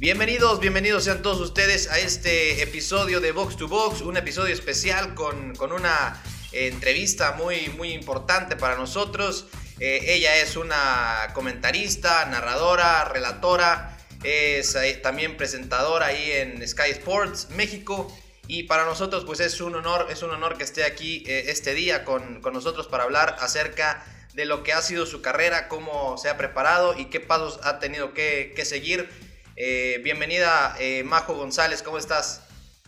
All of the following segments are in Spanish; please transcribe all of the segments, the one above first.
Bienvenidos, bienvenidos sean todos ustedes a este episodio de Box to Box, un episodio especial con, una eh, entrevista muy, muy importante para nosotros. Eh, ella es una comentarista, narradora, relatora, es eh, también presentadora ahí en Sky Sports México. Y para nosotros pues es un honor, es un honor que esté aquí este día con, nosotros para hablar acerca de lo que ha sido su carrera, cómo se ha preparado y qué pasos ha tenido que, que seguir eh, bienvenida, eh, Majo González, ¿cómo estás?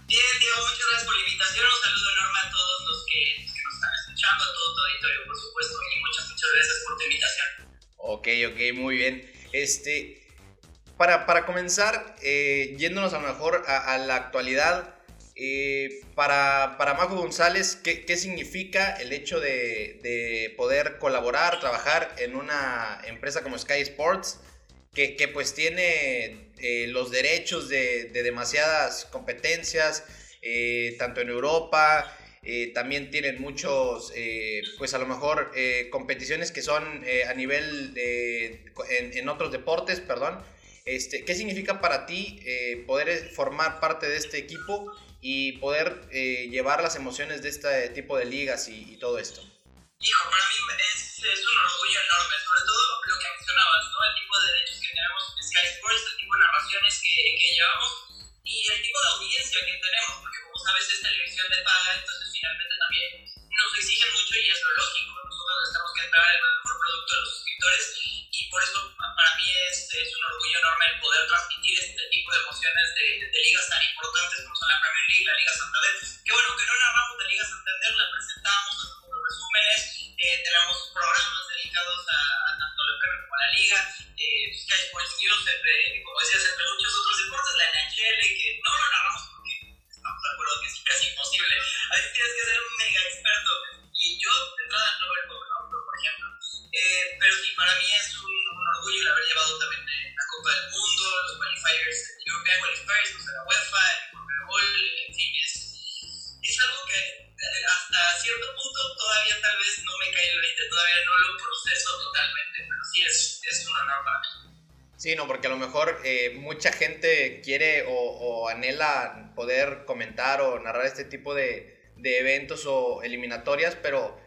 Bien, Diego, muchas gracias por la invitación. Un saludo enorme a todos los que, nos están escuchando, a todo tu auditorio, por supuesto, y muchas, muchas gracias por tu invitación. Ok, ok, muy bien. Este, para, para comenzar, eh, yéndonos a lo mejor a, la actualidad, para, para Majo González, ¿qué, ¿qué, significa el hecho de, de poder colaborar, trabajar en una empresa como Sky Sports? que, pues tiene eh, los derechos de, demasiadas competencias, eh, tanto en Europa, eh, también tienen muchos, pues a lo mejor competiciones que son a nivel de, en, otros deportes, perdón. Este, ¿Qué significa para ti poder formar parte de este equipo y poder llevar las emociones de este tipo de ligas y, todo esto? Hijo, para mí es, es un orgullo enorme, sobre todo lo que mencionabas, ¿no? El tipo de derechos tenemos Sky Sports, el tipo de narraciones que, que llevamos y el tipo de audiencia que tenemos, porque como sabes es televisión de paga, entonces finalmente también nos exigen mucho y es lo lógico. Nosotros tenemos que entregar el mejor producto a los suscriptores y por eso para mí es, es un orgullo enorme el poder transmitir este tipo de emociones de, de, ligas tan importantes como son la Premier League, la Liga Santander. Que bueno, que no narramos de Liga Santander, la presentamos, resúmenes, eh, tenemos programas dedicados a, a tanto la Premier como la Liga eh, Sky Sports News, como decías, entre muchos otros deportes, la NHL, que no lo narramos porque estamos de acuerdo que es casi imposible. A veces tienes que ser un mega experto. Y yo, de entrada, no lo conozco, por ejemplo. Eh, pero sí, para mí es un, orgullo el haber llevado también eh, la Copa del Mundo, los qualifiers, European qualifiers, o sea, la UEFA, el Conmebol, en fin, es, es algo que hasta cierto punto todavía tal vez no me cae el 20, todavía no lo proceso totalmente, pero sí es, es un honor para mí. Sí, no, porque a lo mejor eh, mucha gente quiere o, anhela poder comentar o narrar este tipo de, de eventos o eliminatorias, pero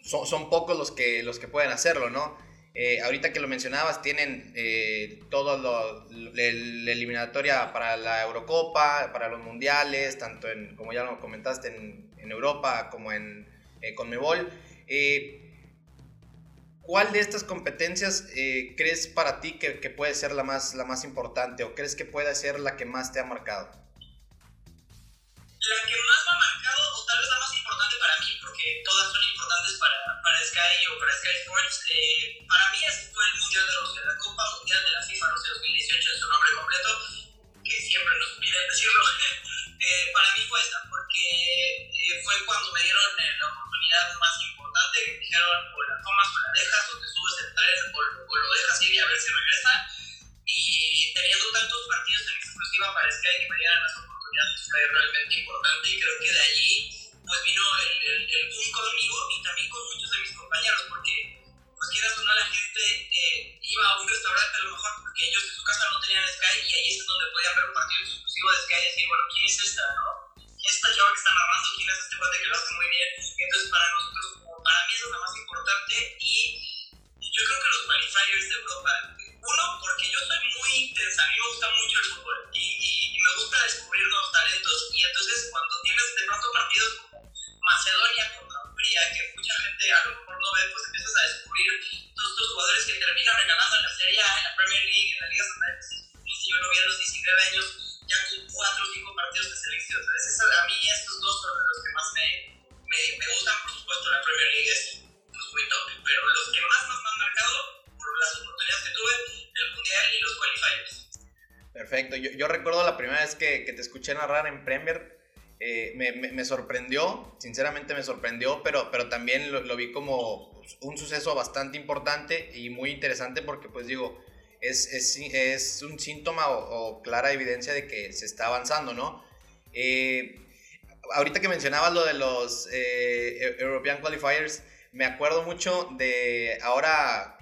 son, son, pocos los que, los que pueden hacerlo, ¿no? Eh, ahorita que lo mencionabas, tienen eh, la eliminatoria para la Eurocopa, para los mundiales, tanto en, como ya lo comentaste, en, en Europa como en eh, Conmebol. Eh, ¿Cuál de estas competencias eh, crees para ti que, que, puede ser la más, la más importante o crees que puede ser la que más te ha marcado? La que más me ha marcado, o tal vez la más importante para mí, porque todas son importantes para, para Sky o para Sky Sports, eh, para mí fue el Mundial de Rusia, la Copa Mundial de la FIFA Rusia 2018 en su nombre completo, que siempre nos piden decirlo. eh, para mí fue esta, porque eh, fue cuando me dieron la oportunidad más importante, que dijeron o la tomas o la dejas, o te subes el tren o, o lo dejas ir y a ver si regresa. Y teniendo tantos partidos en exclusiva para Sky que me dieran las oportunidades fue realmente importante y creo que de allí pues vino el, el, el boom conmigo y también con muchos de mis compañeros porque pues quieras o no la gente eh, iba a un restaurante a lo mejor porque ellos en su casa no tenían Sky y ahí es donde podían ver un partido exclusivo de Sky y decir, bueno, ¿quién es esta? ¿no? ¿Quién es esta chava que está narrando? ¿Quién es este cuate que lo hace muy bien? Entonces para nosotros, como para mí es lo más importante y yo creo que los qualifiers de Europa, uno, porque yo soy muy intensa, a mí me gusta mucho el fútbol y, y, y me gusta descubrir nuevos talentos y entonces cuando tienes de pronto partidos como Macedonia contra Que mucha gente a lo mejor no ve, pues empiezas a descubrir todos estos jugadores que terminan regalando en la Serie A, en la Premier League, en la Liga Santander. Si yo no vi a los 19 años ya con 4 o 5 partidos de selección. ¿sabes? a mí estos dos son los que más me, me, me gustan, por supuesto, la Premier League es pues, muy top, pero los que más, más me han marcado por las oportunidades que tuve, el Mundial y los qualifiers. Perfecto, yo, yo recuerdo la primera vez que, que te escuché narrar en Premier, eh, me, me, sorprendió, sinceramente me sorprendió, pero, pero también lo, vi como un suceso bastante importante y muy interesante porque pues digo, es, es, es un síntoma o, clara evidencia de que se está avanzando, ¿no? Eh, ahorita que mencionabas lo de los eh, European Qualifiers, me acuerdo mucho de ahora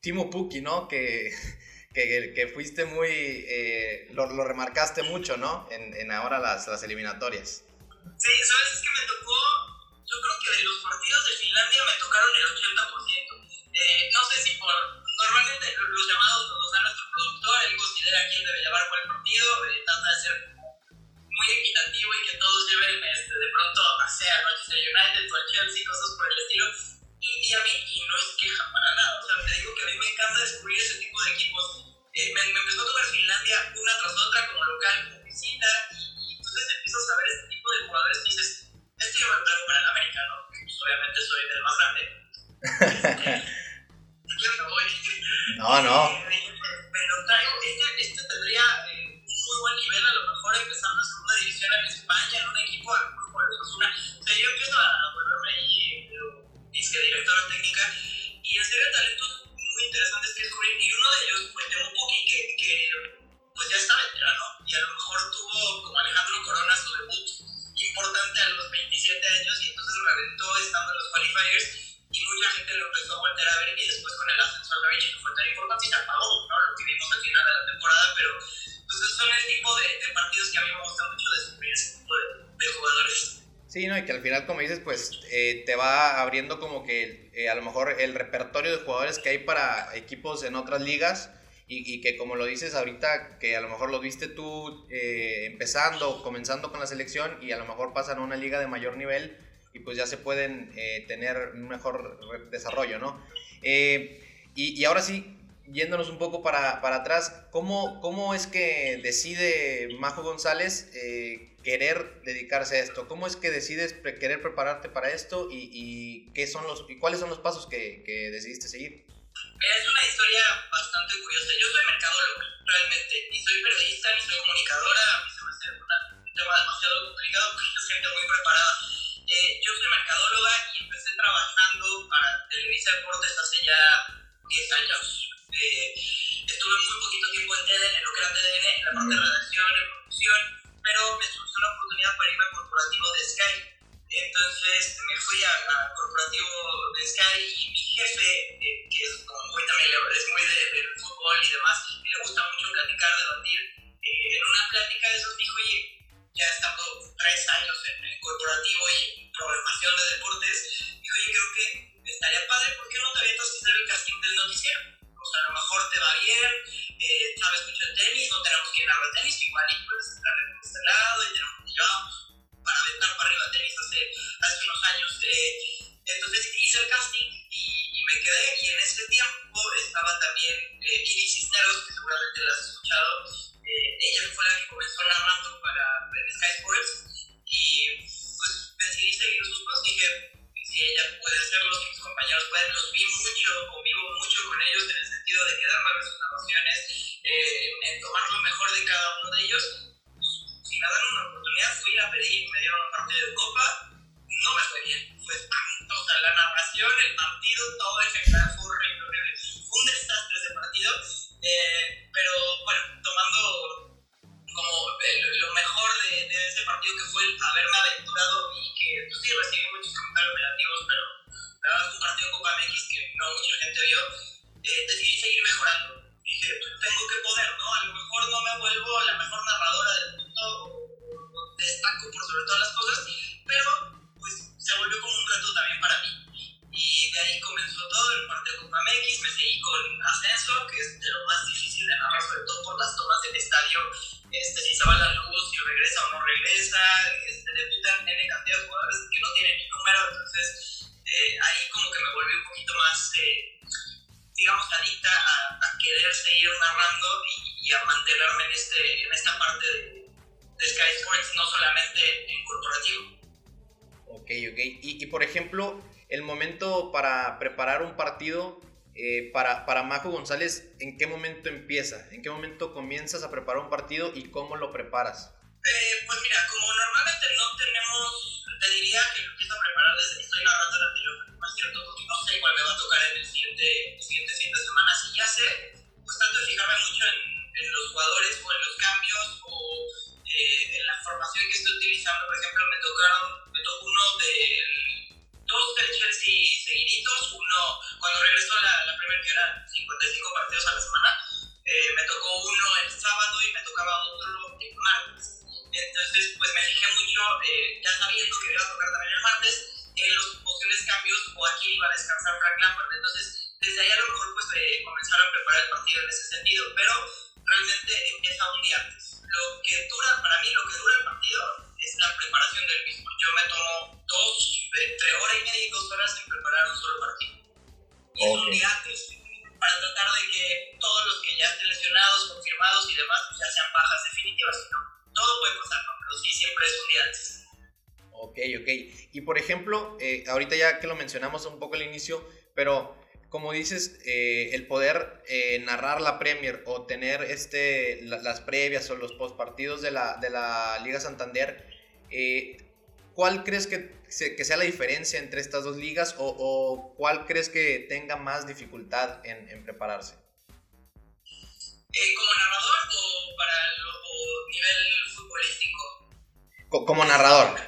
Timo Pukki, ¿no? Que que, que fuiste muy, eh, lo, lo, remarcaste mucho, ¿no? En, en ahora las, las, eliminatorias. Sí, sabes, es que me tocó, yo creo que de los partidos de Finlandia me tocaron el 80%. Eh, no sé si por, normalmente los llamados los da nuestro productor, él considera quién debe llevar cuál partido, eh, trata de ser muy equitativo y que todos lleven este, de pronto a sea Manchester United o Chelsea, cosas por el estilo. Y, y, a mí, y no es queja para nada, o sea, te digo que a mí me encanta descubrir ese tipo de equipos. Eh, me, me, empezó a tocar Finlandia una tras otra como local, como visita, y, y entonces empiezas a ver este tipo de jugadores dices, este yo me traigo para el americano, que pues, obviamente soy el más grande. yo me voy. No, no. Me lo traigo, este, este tendría eh, un muy buen nivel, a lo mejor empezando a segunda división en España, en un equipo por el Osasuna. O sea, yo empiezo a volverme ahí, disque directora técnica, y en serio talentos interesantes que descubrir, y uno de ellos fue Temo Poki, que, que pues ya está veterano, y a lo mejor tuvo como Alejandro Corona su debut importante a los 27 años, y entonces reventó estando en los qualifiers, y mucha gente lo empezó a volver a ver, y después con el ascenso al Gaviche, que fue tan importante, y se apagó, ¿no? Lo que vimos al final de la temporada, pero entonces son el tipo de, de partidos que a mí me gusta mucho descubrir ese tipo de, de jugadores. Sí, ¿no? Y que al final, como dices, pues eh, te va abriendo como que eh, a lo mejor el repertorio de jugadores que hay para equipos en otras ligas y, que como lo dices ahorita, que a lo mejor lo viste tú eh, empezando, comenzando con la selección y a lo mejor pasan a una liga de mayor nivel y pues ya se pueden eh, tener un mejor desarrollo, ¿no? Y, y, ahora sí, yéndonos un poco para, para atrás, ¿cómo, ¿cómo, es que decide Majo González querer dedicarse a esto? ¿Cómo es que decides pre querer prepararte para esto y, y, qué son los, y cuáles son los pasos que, que decidiste seguir? Es una historia bastante curiosa. Yo soy mercadólogo, realmente, ni soy periodista, ni soy comunicadora. A mí se me hace un tema demasiado complicado porque es gente muy preparada. Eh, yo soy mercadóloga y empecé trabajando para Televisa Deportes hace ya 10 años. Eh, estuve muy poquito tiempo en TDN, lo que era TDN, en la parte de redacción, en producción, pero me surgió una oportunidad para irme al corporativo de Sky. Entonces me fui al corporativo de Sky y mi jefe, eh, que es muy también es muy de, de, fútbol y demás, y le gusta mucho platicar, debatir, eh, en una plática de esos dijo, oye, para preparar un partido eh, para, para Majo González, ¿en qué momento empieza? ¿En qué momento comienzas a preparar un partido y cómo lo preparas? Eh, pues mira, como normalmente no tenemos, te diría que lo empiezo a preparar desde que estoy narrando el anterior, es cierto, porque no sé cuál me va a tocar en el siguiente, siguiente fin de semana. Si ya sé, pues de fijarme mucho en, en los jugadores o en los cambios o eh, en la formación que estoy utilizando. Por ejemplo, me tocaron, me tocó uno del dos, tres Chelsea seguiditos, uno cuando regresó la, la primera que eran 55 partidos a la semana, eh, me tocó uno el sábado y me tocaba otro el martes. Entonces, pues me fijé mucho, eh, ya sabiendo que iba a tocar también el martes, en los posibles cambios o aquí iba a descansar Frank Lampard. Entonces, desde ahí a lo mejor pues eh, comenzaron a preparar el partido en ese sentido, pero realmente empieza un día antes. Lo que dura, para mí, lo que dura el partido es la preparación del mismo. Yo me tomo dos, entre hora y media y dos horas en preparar un solo partido. Y es un día antes, para tratar de que todos los que ya estén lesionados, confirmados y demás, pues ya sean bajas definitivas, ¿no? Todo puede pasar, ¿no? Pero sí siempre es un día antes. Ok, ok. Y por ejemplo, eh, ahorita ya que lo mencionamos un poco al inicio, pero como dices, eh, el poder eh, narrar la Premier o tener este, las previas o los postpartidos de la, de la Liga Santander, ¿cuál crees que, que, sea la diferencia entre estas dos ligas o, o cuál crees que tenga más dificultad en, en prepararse? ¿Como narrador o para el nivel futbolístico? como narrador.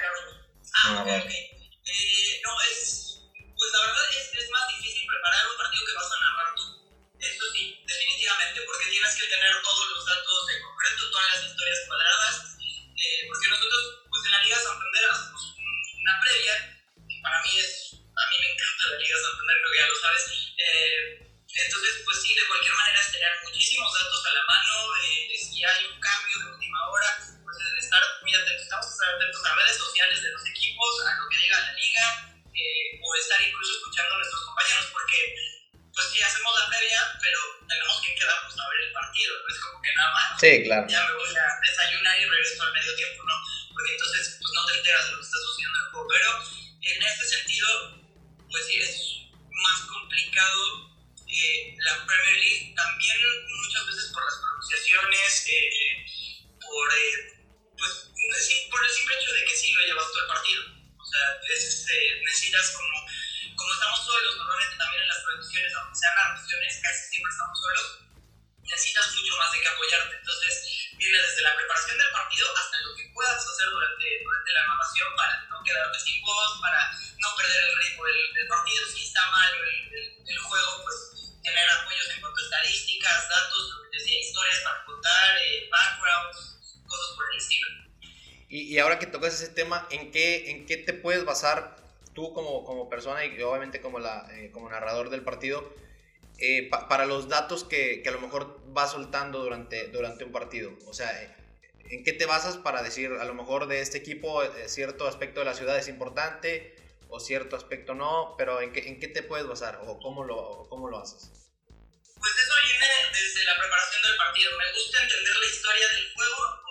Ah, ok, ok. Eh, no, es. Pues la verdad es, es más difícil preparar un partido que vas a narrar tú. Eso sí, definitivamente, porque tienes que tener todos los datos en concreto, todas las historias cuadradas. Eh, porque nosotros, pues en la Liga Santander, hacemos una previa, que para mí es. A mí me encanta la Liga Santander, creo que ya lo sabes. Eh, entonces, pues sí, de cualquier manera es tener muchísimos datos a la mano. Eh, si hay un cambio de última hora, pues es estar muy atentos. Estamos atentos a redes sociales de los equipos, a lo que diga la liga, eh, o estar incluso escuchando a nuestros compañeros, porque pues sí hacemos la previa, pero tenemos que quedarnos a ver el partido, no es como que nada más. Sí, claro. Ya me ¿en qué, en qué te puedes basar tú como, como persona y obviamente como, la, eh, como narrador del partido eh, pa, para los datos que, que, a lo mejor vas soltando durante, durante un partido? O sea, ¿en qué te basas para decir a lo mejor de este equipo eh, cierto aspecto de la ciudad es importante o cierto aspecto no? Pero ¿en qué, en qué te puedes basar o cómo lo, cómo lo haces? Pues eso viene desde la preparación del partido. Me gusta entender la historia del juego, o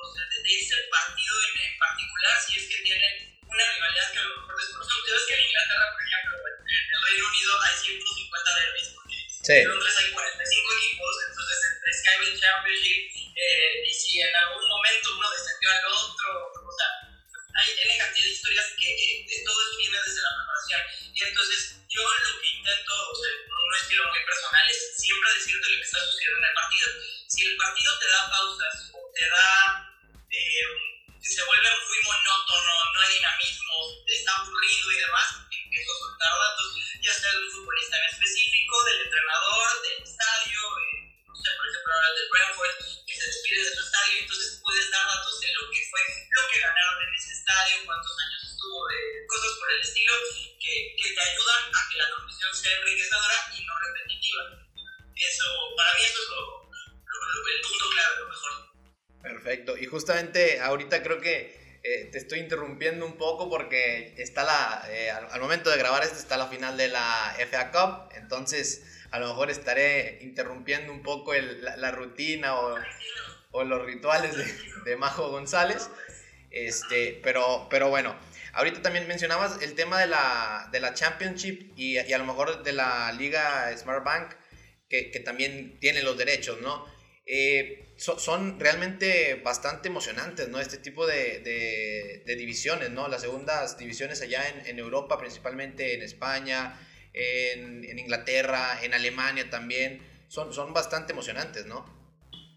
de ese partido en, particular, si es que tienen una rivalidad que a lo mejor desconocemos. Tú ves que en Inglaterra, por ejemplo, en el Reino Unido hay 150 derbis, porque sí. en Londres hay 45 equipos, entonces entre Skyway Championship, eh, y si en algún momento uno descendió al otro, o sea, hay N cantidad de historias que eh, ahorita creo que eh, te estoy interrumpiendo un poco porque está la, eh, al, momento de grabar esto está la final de la FA Cup, entonces a lo mejor estaré interrumpiendo un poco la, rutina o, los rituales de, de Majo González, este, pero, pero bueno, ahorita también mencionabas el tema de la, de la Championship y, y a lo mejor de la Liga Smart Bank, que, que también tiene los derechos, ¿no? Eh, so, son realmente bastante emocionantes, ¿no? Este tipo de, de, de, divisiones, ¿no? Las segundas divisiones allá en, en Europa, principalmente en España, en, en, Inglaterra, en Alemania también, son, son bastante emocionantes, ¿no?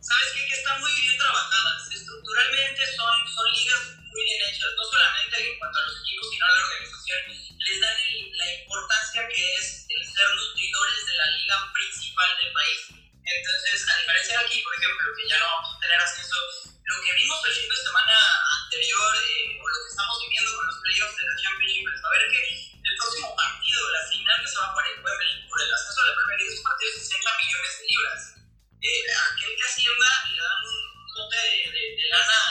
¿Sabes qué? Que están muy bien trabajadas. Estructuralmente son, son ligas muy bien hechas, no solamente en cuanto a los equipos, sino a la organización. Les dan el, la importancia que es el ser nutridores de la liga principal del país Entonces, a diferencia de aquí, por ejemplo, que ya no vamos a tener acceso, lo que vimos el fin de semana anterior, eh, o lo que estamos viviendo con los playoffs de la Championship, es saber que el próximo partido, la final que se va a jugar en Wembley por el acceso a la Premier League, es un partido de 60 millones de libras. Eh, aquel que Hacienda le dan un bote de, de, lana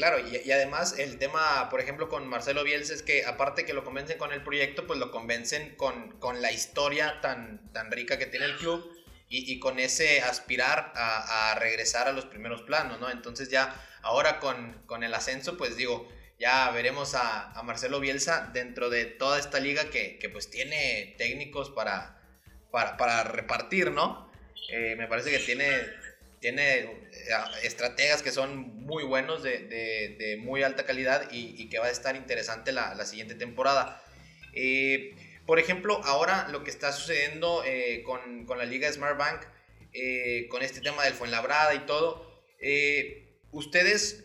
claro, y, además el tema, por ejemplo, con Marcelo Bielsa es que aparte que lo convencen con el proyecto, pues lo convencen con, con la historia tan, tan rica que tiene el club y, y con ese aspirar a, regresar a los primeros planos, ¿no? Entonces ya ahora con, con el ascenso, pues digo, ya veremos a, a, Marcelo Bielsa dentro de toda esta liga que, que pues tiene técnicos para, para, para repartir, ¿no? Eh, me parece que tiene tiene estrategas que son muy buenos, de, muy alta calidad y, que va a estar interesante la, siguiente temporada. Eh, por ejemplo, ahora lo que está sucediendo eh, con, la liga Smart Bank, eh, con este tema del Fuenlabrada y todo, ustedes,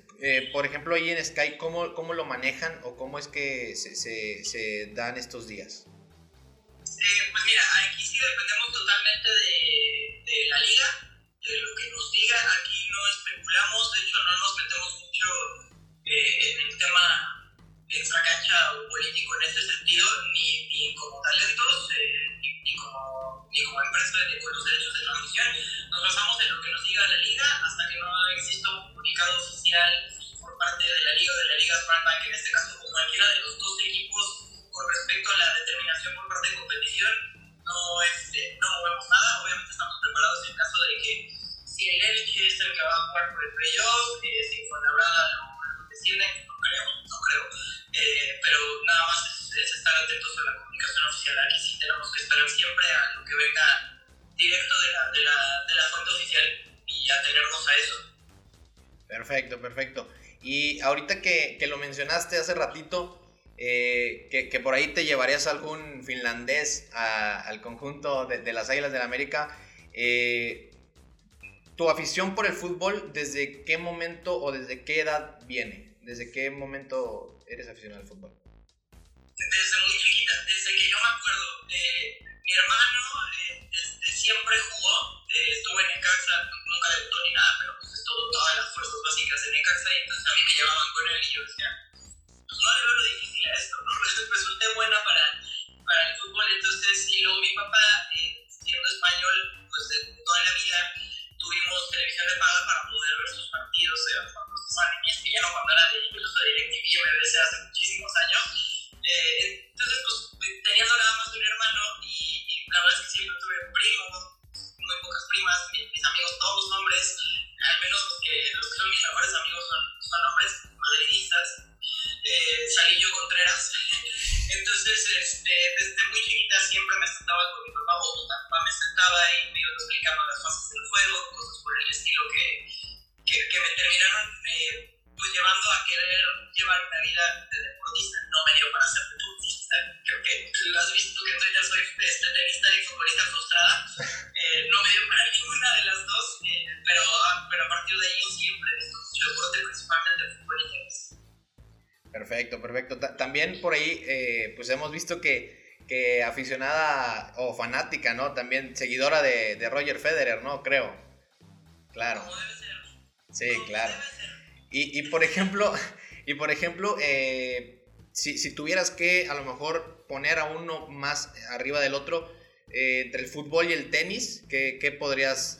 por ejemplo, ahí en Sky, ¿cómo, ¿cómo, lo manejan o cómo es que se, se, se dan estos días? pues mira, aquí sí dependemos totalmente de, de la liga de lo que nos diga. Aquí no especulamos, de hecho no nos metemos mucho eh, en el tema extracancha o político en ese sentido, ni, ni como talentos, eh, ni, ni, como, ni como empresa de, los derechos de transmisión. Nos basamos en lo que nos diga la liga hasta que no exista un comunicado oficial por parte de la liga o de la liga Smartbank, en este caso con cualquiera de los dos equipos con respecto a la determinación por parte de competición no, este, no movemos nada. Obviamente estamos preparados en caso de que si el Elche es el que va a jugar por el playoff, eh, si Fuenlabrada lo, desciende, no creo, no creo. Eh, pero nada más es, es, estar atentos a la comunicación oficial. Aquí sí tenemos que esperar siempre a lo que venga directo de la, de la, de la fuente oficial y atenernos a eso. Perfecto, perfecto. Y ahorita que, que lo mencionaste hace ratito, eh, que, que, por ahí te llevarías algún finlandés a, al conjunto de, de, las Águilas del la América. Eh, ¿Tu afición por el fútbol desde qué momento o desde qué edad viene? ¿Desde qué momento eres aficionado al fútbol? Desde muy chiquita, desde que yo me acuerdo. Eh, mi hermano eh, desde siempre jugó, eh, estuvo en Necaxa, nunca debutó ni nada, pero pues estuvo todas las fuerzas básicas en Necaxa y entonces a mí me llevaban con él y yo decía, pues no le veo lo difícil a esto, ¿no? Resulté buena para, para el fútbol, entonces, y luego mi papá, eh, siendo español, pues de toda la vida, tuvimos televisión de paga para poder ver sus partidos, eh, cuando estaban en ESPN o cuando era de incluso de DirecTV MBC hace muchísimos años. Eh, entonces, pues, teniendo también por ahí, eh, pues hemos visto que, que aficionada o fanática, ¿no? También seguidora de, de Roger Federer, ¿no? Creo. Claro. Sí, claro. Y, y, por ejemplo, y por ejemplo eh, si, si, tuvieras que a lo mejor poner a uno más arriba del otro, eh, entre el fútbol y el tenis, ¿qué, qué podrías,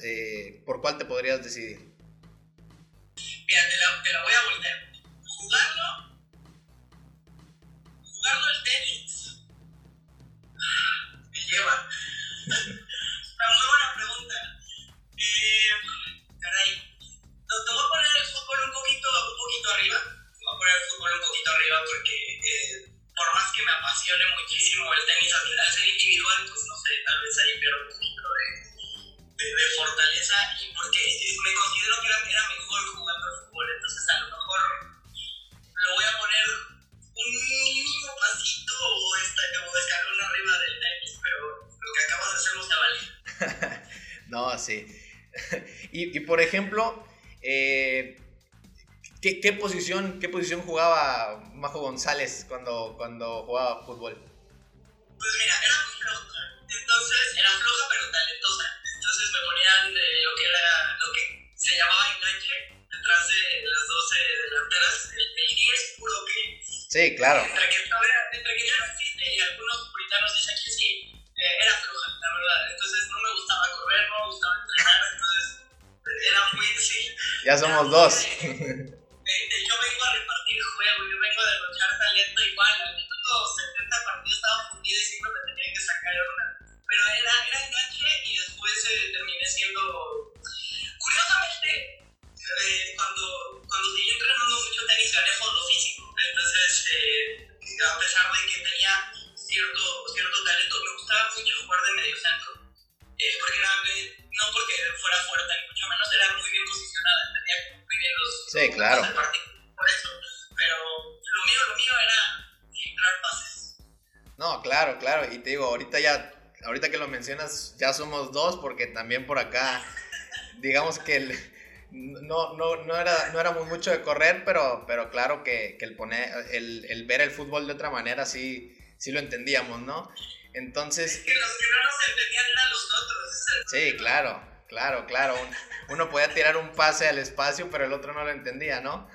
por cuál te podrías decidir? Mira, te la, te la voy a voltear. Ejemplo, eh, ¿Qué, ¿Qué, posición, ¿Qué posición jugaba Majo González cuando, cuando jugaba fútbol? Pues mira, era muy floja. Entonces, era floja pero talentosa. Entonces me ponían eh, lo que era lo que se llamaba enganche detrás de las 12 delanteras, el, el 10 puro que. Sí, claro. Entre que, entre que ya no existe y algunos puritanos dicen que sí, eh, era floja, la verdad. Entonces no me gustaba correr, no me gustaba entrenar, entonces era. Sí, ya somos dos. De, de, yo vengo a repartir juego, yo vengo a derrochar talento igual. Al minuto 70 partidos estaba fundido y siempre me tenía que sacar una. Pero era, era enganche y después eh, terminé siendo. Curiosamente, eh, cuando, cuando seguí entrenando mucho tenis, gané fondo físico. Entonces, eh, a pesar de que tenía cierto, cierto talento, me gustaba mucho jugar de medio centro. Eh, porque no, no porque fuera fuerte, ni mucho menos era muy bien posicionada. Tenía muy bien los. Sí, claro. Los por eso. Pero lo mío, lo mío era filtrar pases. No, claro, claro. Y te digo, ahorita ya, ahorita que lo mencionas, ya somos dos, porque también por acá, digamos que el, no, no, no, era, no éramos mucho de correr, pero, pero claro que, que el, poner, el, el, ver el fútbol de otra manera sí, sí lo entendíamos, ¿no? Entonces... Es que los que no nos entendían eran los otros. Sí, claro, claro, claro. Uno podía tirar un pase al espacio, pero el otro no lo entendía, ¿no?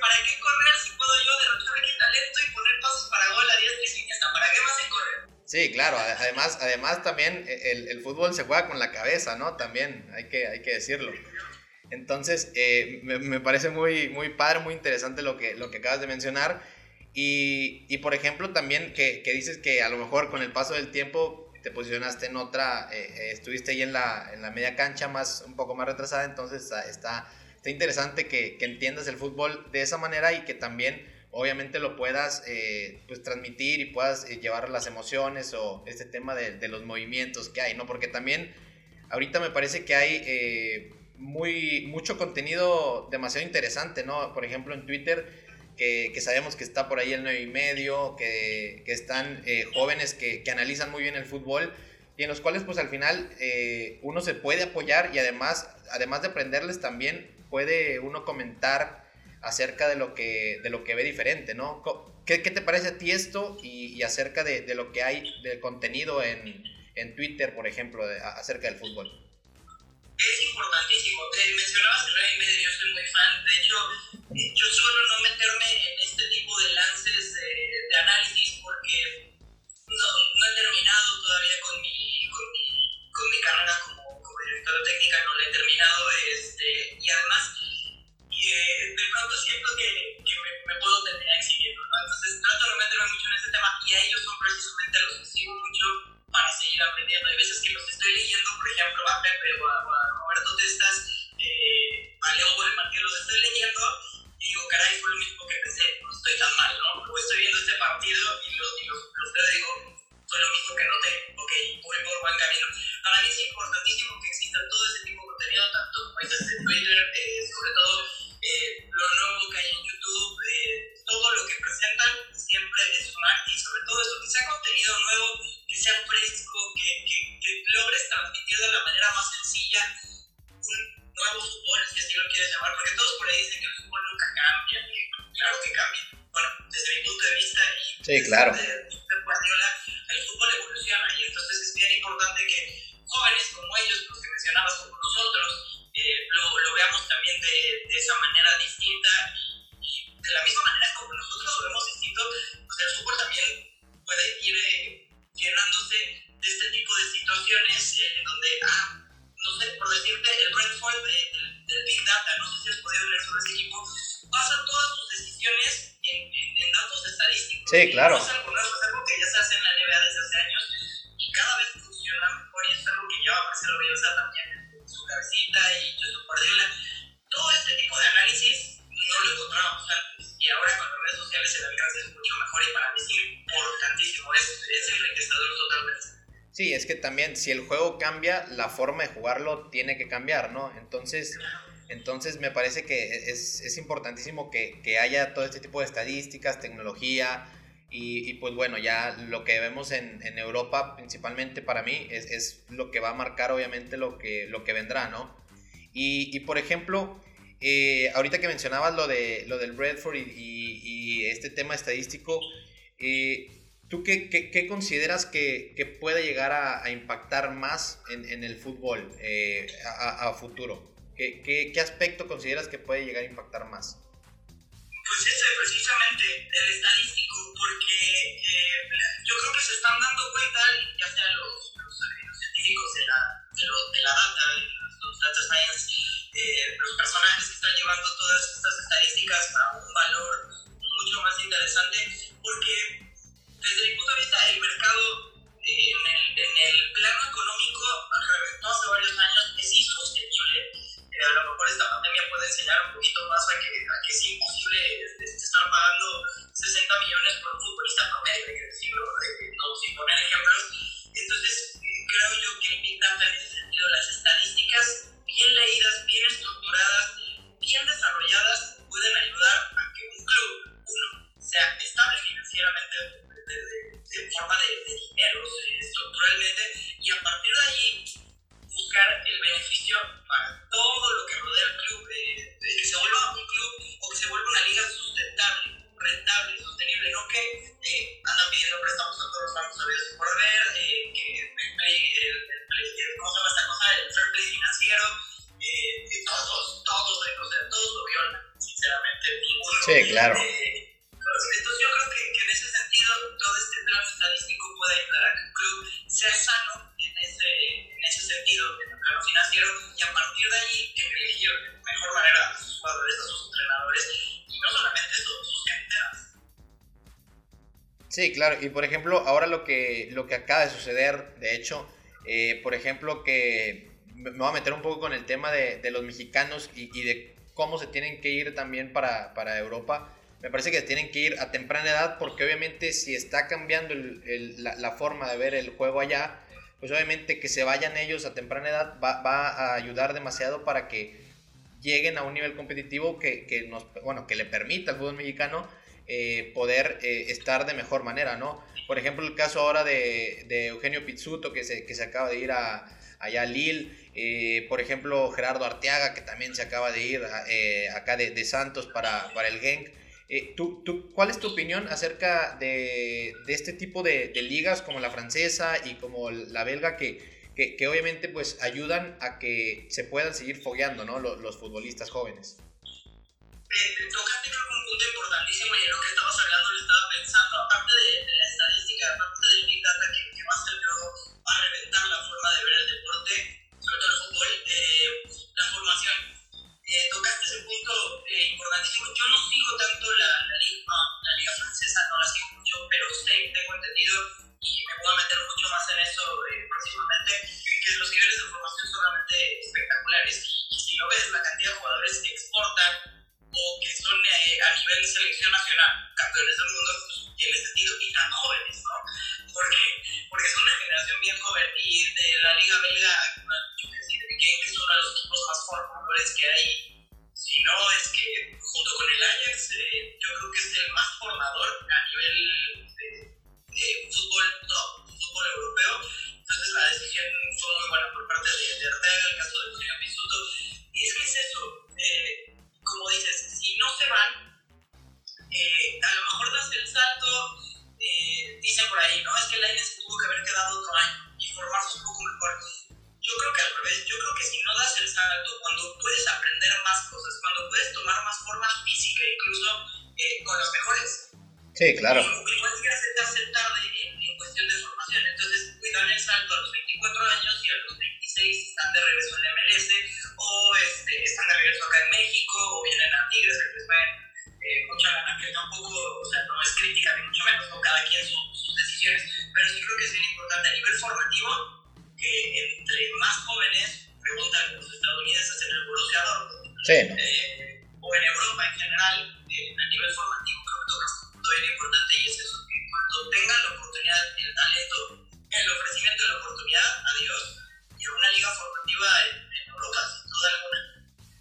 ¿Para qué correr si puedo yo derrochar mi talento y poner pasos para gol a diestra y siniestra? ¿Para qué más el correr? Sí, claro, además, además también el, el, fútbol se juega con la cabeza, ¿no? También hay que, hay que decirlo. Entonces, eh, me, me, parece muy, muy padre, muy interesante lo que, lo que acabas de mencionar. Y, y por ejemplo, también que, que, dices que a lo mejor con el paso del tiempo te posicionaste en otra, eh, estuviste ahí en la, en la media cancha más, un poco más retrasada, entonces está, está, interesante que, que, entiendas el fútbol de esa manera y que también obviamente lo puedas eh, pues transmitir y puedas eh, llevar las emociones o este tema de, de, los movimientos que hay, ¿no? Porque también ahorita me parece que hay eh, muy, mucho contenido demasiado interesante, ¿no? Por ejemplo en Twitter que, que, sabemos que está por ahí el 9 y medio, que, que están eh, jóvenes que, que, analizan muy bien el fútbol y en los cuales pues al final eh, uno se puede apoyar y además, además de aprenderles también puede uno comentar acerca de lo que, de lo que ve diferente, ¿no? ¿Qué, qué te parece a ti esto y, y acerca de, de, lo que hay de contenido en, en Twitter, por ejemplo, de, acerca del fútbol? Es importantísimo. Eh, mencionabas el 9 y medio, yo soy muy fan. De hecho, yo suelo no meterme en este tipo de lances de, análisis porque no, no, he terminado todavía con mi, con mi, con mi carrera como, como directora técnica, no la he terminado. Este, y además, eh, de pronto siento que, que me, me, puedo terminar exhibiendo. ¿no? Entonces trato de no meterme mucho en este tema y a ellos son precisamente los que sigo mucho para seguir aprendiendo. Hay veces que los estoy leyendo, por ejemplo, a Pepe o a, o Roberto Testas, eh, a Leo Goleman, que los estoy leyendo y digo, caray, fue lo mismo que pensé, no estoy tan mal, ¿no? Luego estoy viendo este partido y lo, y lo, lo ustedes digo, fue lo mismo que noté, ok, voy por buen camino. Para mí es importantísimo que exista todo ese tipo de contenido, tanto dices en Twitter, eh, sobre todo eh, lo nuevo que hay en YouTube, eh, todo lo que presentan siempre es un y sobre todo eso, que sea contenido nuevo, que sea fresco, que, que, que logres transmitir de la manera más sencilla un nuevo fútbol, si así lo quieres llamar, porque todos por ahí dicen que el fútbol nunca cambia, y claro que cambia bueno, desde mi punto de vista y sí, claro. desde, desde Guardiola, el fútbol evoluciona y entonces es bien importante que jóvenes como ellos, pues, Sí, claro. Es algo es algo que ya se hace en la NBA desde hace años y cada vez funciona mejor y es algo que lleva a Marcelo Bielsa también en su cabecita y Josep Guardiola. Todo este tipo de análisis no lo encontrábamos antes y ahora con las redes sociales el alcance es mucho mejor y para mí es importantísimo, es, es enriquecedor totalmente. Sí, es que también si el juego cambia, la forma de jugarlo tiene que cambiar, ¿no? Entonces, entonces me parece que es, es importantísimo que, que, haya todo este tipo de estadísticas, tecnología, y, pues bueno, ya lo que vemos en, en Europa, principalmente para mí, es, es, lo que va a marcar obviamente lo que, lo que vendrá, ¿no? Y, y por ejemplo, eh, ahorita que mencionabas lo, de, lo del Bradford y, y este tema estadístico, eh, ¿tú qué, qué, qué, consideras que, que puede llegar a, a impactar más en, en el fútbol eh, a, a, futuro? ¿Qué, ¿Qué, ¿Qué aspecto consideras que puede llegar a impactar más? Pues ese precisamente, el estadístico, porque eh, yo creo que se están dando cuenta, ya sea los, científicos de la, de, la data, los, data science, eh, los personajes que están llevando todas estas estadísticas a un valor mucho más interesante, porque desde mi punto de vista el mercado en, el, en el plano económico reventó hace varios años, es insostenible a lo mejor esta pandemia puede enseñar un poquito más a que, a que es imposible este, estar pagando 60 millones por un y por ejemplo, ahora lo que, lo que acaba de suceder, de hecho, eh, por ejemplo, que me voy a meter un poco con el tema de, de los mexicanos y, de cómo se tienen que ir también para, para Europa. Me parece que tienen que ir a temprana edad porque obviamente si está cambiando la, la, forma de ver el juego allá, pues obviamente que se vayan ellos a temprana edad va, va a ayudar demasiado para que lleguen a un nivel competitivo que, que, nos, bueno, que le permita al fútbol mexicano eh, poder eh, estar de mejor manera, ¿no? Por ejemplo, el caso ahora de, de Eugenio Pizzuto, que se, que se acaba de ir a, allá a Lille, eh, por ejemplo, Gerardo Arteaga, que también se acaba de ir a, acá de, de, Santos para, para el Genk. ¿tú, tú, ¿Cuál es tu opinión acerca de, de este tipo de, ligas como la francesa y como la belga que, que, obviamente pues ayudan a que se puedan seguir fogueando ¿no? los futbolistas jóvenes?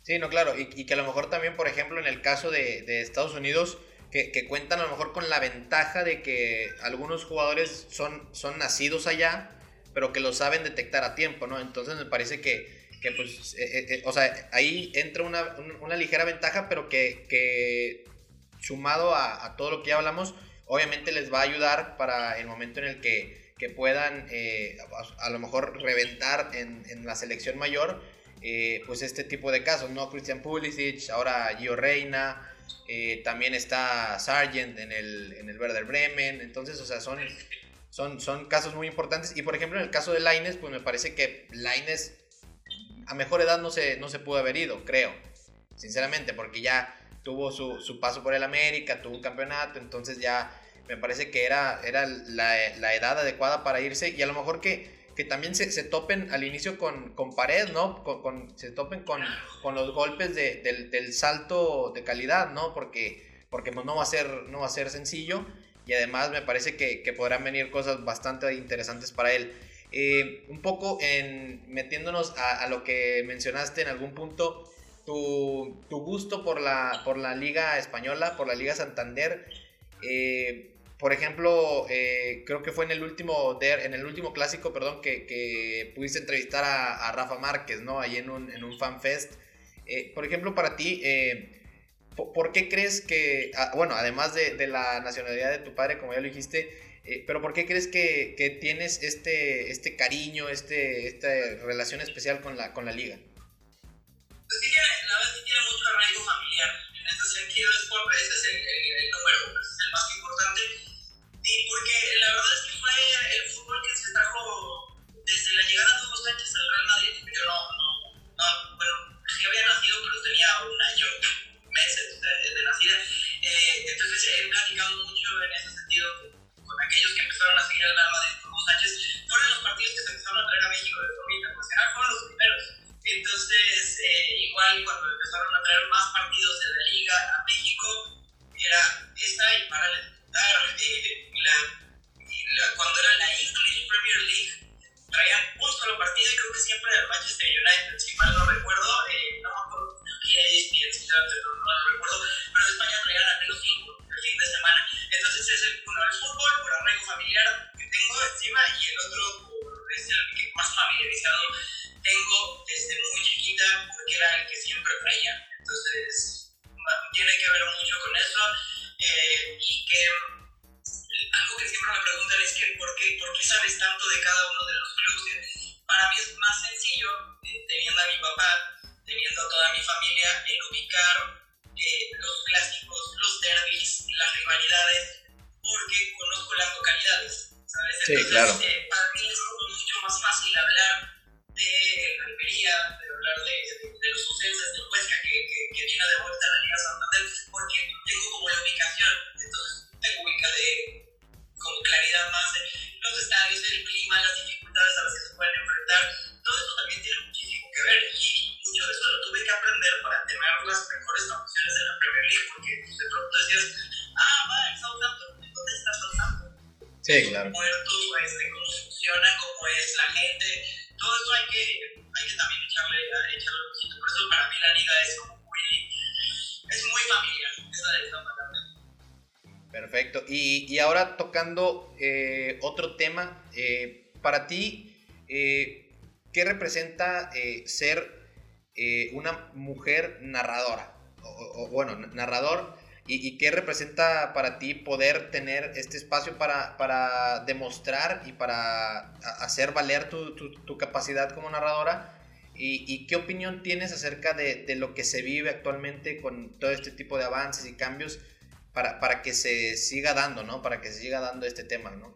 Sí, no, claro, y, que a lo mejor también, por ejemplo, en el caso de, Estados Unidos, que, que, cuentan a lo mejor con la ventaja de que algunos jugadores son, son nacidos allá, pero que lo saben detectar a tiempo, ¿no? Entonces me parece que, que pues, eh, eh, eh o sea, ahí entra una, una ligera ventaja, pero que, que sumado a, a, todo lo que ya hablamos, obviamente les va a ayudar para el momento en el que, que puedan eh, a, lo mejor reventar en, en la selección mayor, eh, pues este tipo de casos, ¿no? Christian Pulisic, ahora Gio Reina, eh, también está Sargent en el, en el Werder Bremen, entonces, o sea, son, son, son casos muy importantes. Y por ejemplo, en el caso de Laines, pues me parece que Laines a mejor edad no se, no se pudo haber ido, creo, sinceramente, porque ya tuvo su, su paso por el América, tuvo un campeonato, entonces ya me parece que era, era la, edad adecuada para irse y a lo mejor que que también se, se, topen al inicio con, con pared, ¿no? Con, se topen con, los golpes de, del, salto de calidad, ¿no? Porque, porque pues no, va a ser, no va a ser sencillo y además me parece que, podrán venir cosas bastante interesantes para él. Eh, un poco en metiéndonos a, a, lo que mencionaste en algún punto, tu, tu gusto por la, por la Liga Española, por la Liga Santander. Eh, por ejemplo, eh, creo que fue en el último, en el último clásico, perdón, que, que pudiste entrevistar a, Rafa Márquez, ¿no? Ahí en un, en un fanfest. Eh, por ejemplo, para ti, eh, ¿por qué crees que, ah, bueno, además de, la nacionalidad de tu padre, como ya lo dijiste, eh, pero ¿por qué crees que, que, tienes este, este cariño, este, esta relación especial con la, con la liga? Pues sí, la verdad sí tiene mucho arraigo familiar. Sentido, es por, ese es el, el, el número, pues, es el más importante. Y porque la verdad es que fue el Perfecto. Y, y ahora tocando eh, otro tema, eh, para ti, eh, ¿qué representa eh, ser una mujer narradora? O, o bueno, narrador, y, y, qué representa para ti poder tener este espacio para, para demostrar y para hacer valer tu, tu, tu capacidad como narradora? ¿Y, ¿Y, qué opinión tienes acerca de, de lo que se vive actualmente con todo este tipo de avances y cambios? Para, para que se siga dando, ¿no? Para que se siga dando este tema, ¿no?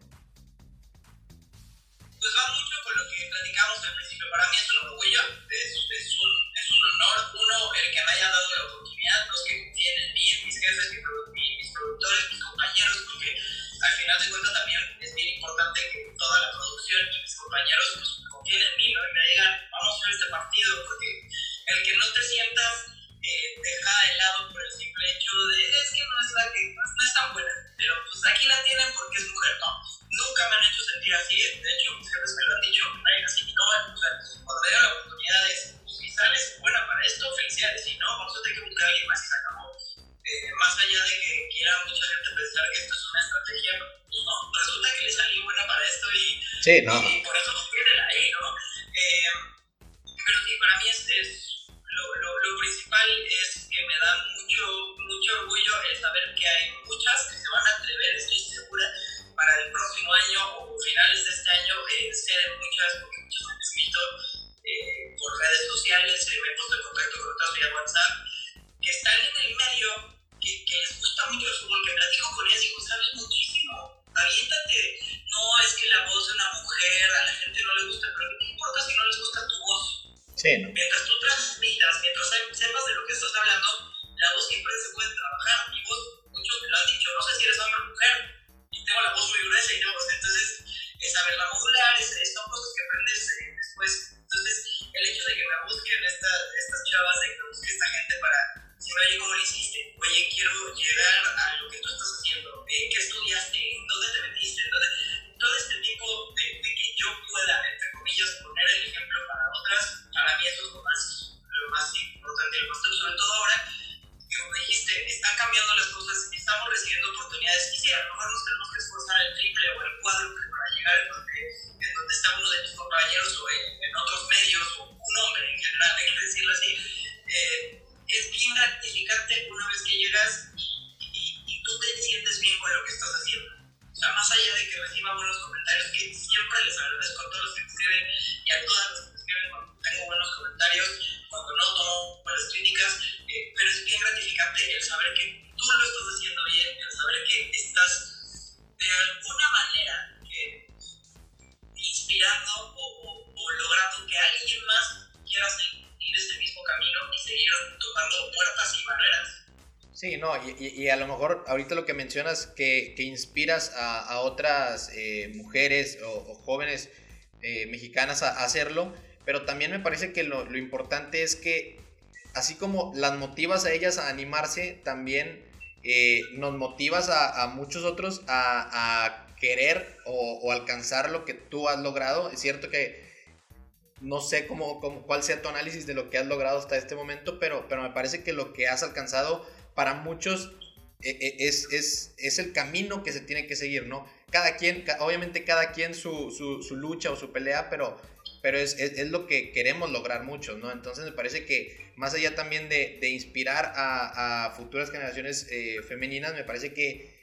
Pues va mucho con lo que platicamos al principio. Para mí es un orgullo, es, es, un, es un honor. Uno, el que me haya dado la oportunidad, los que confíen en mí, mis jefes, mis productores, mis compañeros, porque al final de cuentas también es bien importante que toda la producción y mis compañeros pues, confíen en mí ¿no? y me digan, vamos a hacer este partido, porque el que no te sientas eh, dejada de lado por el simple hecho de es que no es la que no, es tan buena, pero pues aquí la tienen porque es mujer, no. Nunca me han hecho sentir así, de hecho mis jefes me lo han dicho, nadie así, no, o sea, cuando me la oportunidad pues, si sales buena para esto, felicidades, si no, vamos a tener que buscar a alguien más y se acabó. Eh, más allá de que quiera mucha gente pensar que esto es una estrategia, no, resulta que le salí buena para esto y, sí, no. y por eso vienen ahí, ¿no? Eh, pero sí, para mí es, es lo, lo, principal es que me da mucho, mucho orgullo el saber que hay muchas que se van a atrever, estoy segura, para el próximo año o finales de este año eh, ser muchas, porque muchos me han escrito eh, por redes sociales, eh, me he puesto en contacto con otras vía WhatsApp, que están en el medio, que, les gusta mucho el fútbol, que platico con ellas y digo, sabes muchísimo, aviéntate, no es que la voz de una mujer a la gente no le gusta, pero ¿qué importa si no les gusta tu voz? Mientras tú transmitas, mientras sepas de lo mencionas que, que inspiras a, otras eh, mujeres o, jóvenes eh, mexicanas a, a, hacerlo, pero también me parece que lo, lo, importante es que así como las motivas a ellas a animarse, también eh, nos motivas a, a muchos otros a, querer o, o, alcanzar lo que tú has logrado. Es cierto que no sé cómo, cómo, cuál sea tu análisis de lo que has logrado hasta este momento, pero, pero me parece que lo que has alcanzado para muchos es, es, es, el camino que se tiene que seguir, ¿no? Cada quien, obviamente cada quien su, su, su lucha o su pelea, pero, pero es, es, lo que queremos lograr muchos, ¿no? Entonces me parece que más allá también de, de inspirar a, futuras generaciones eh, femeninas, me parece que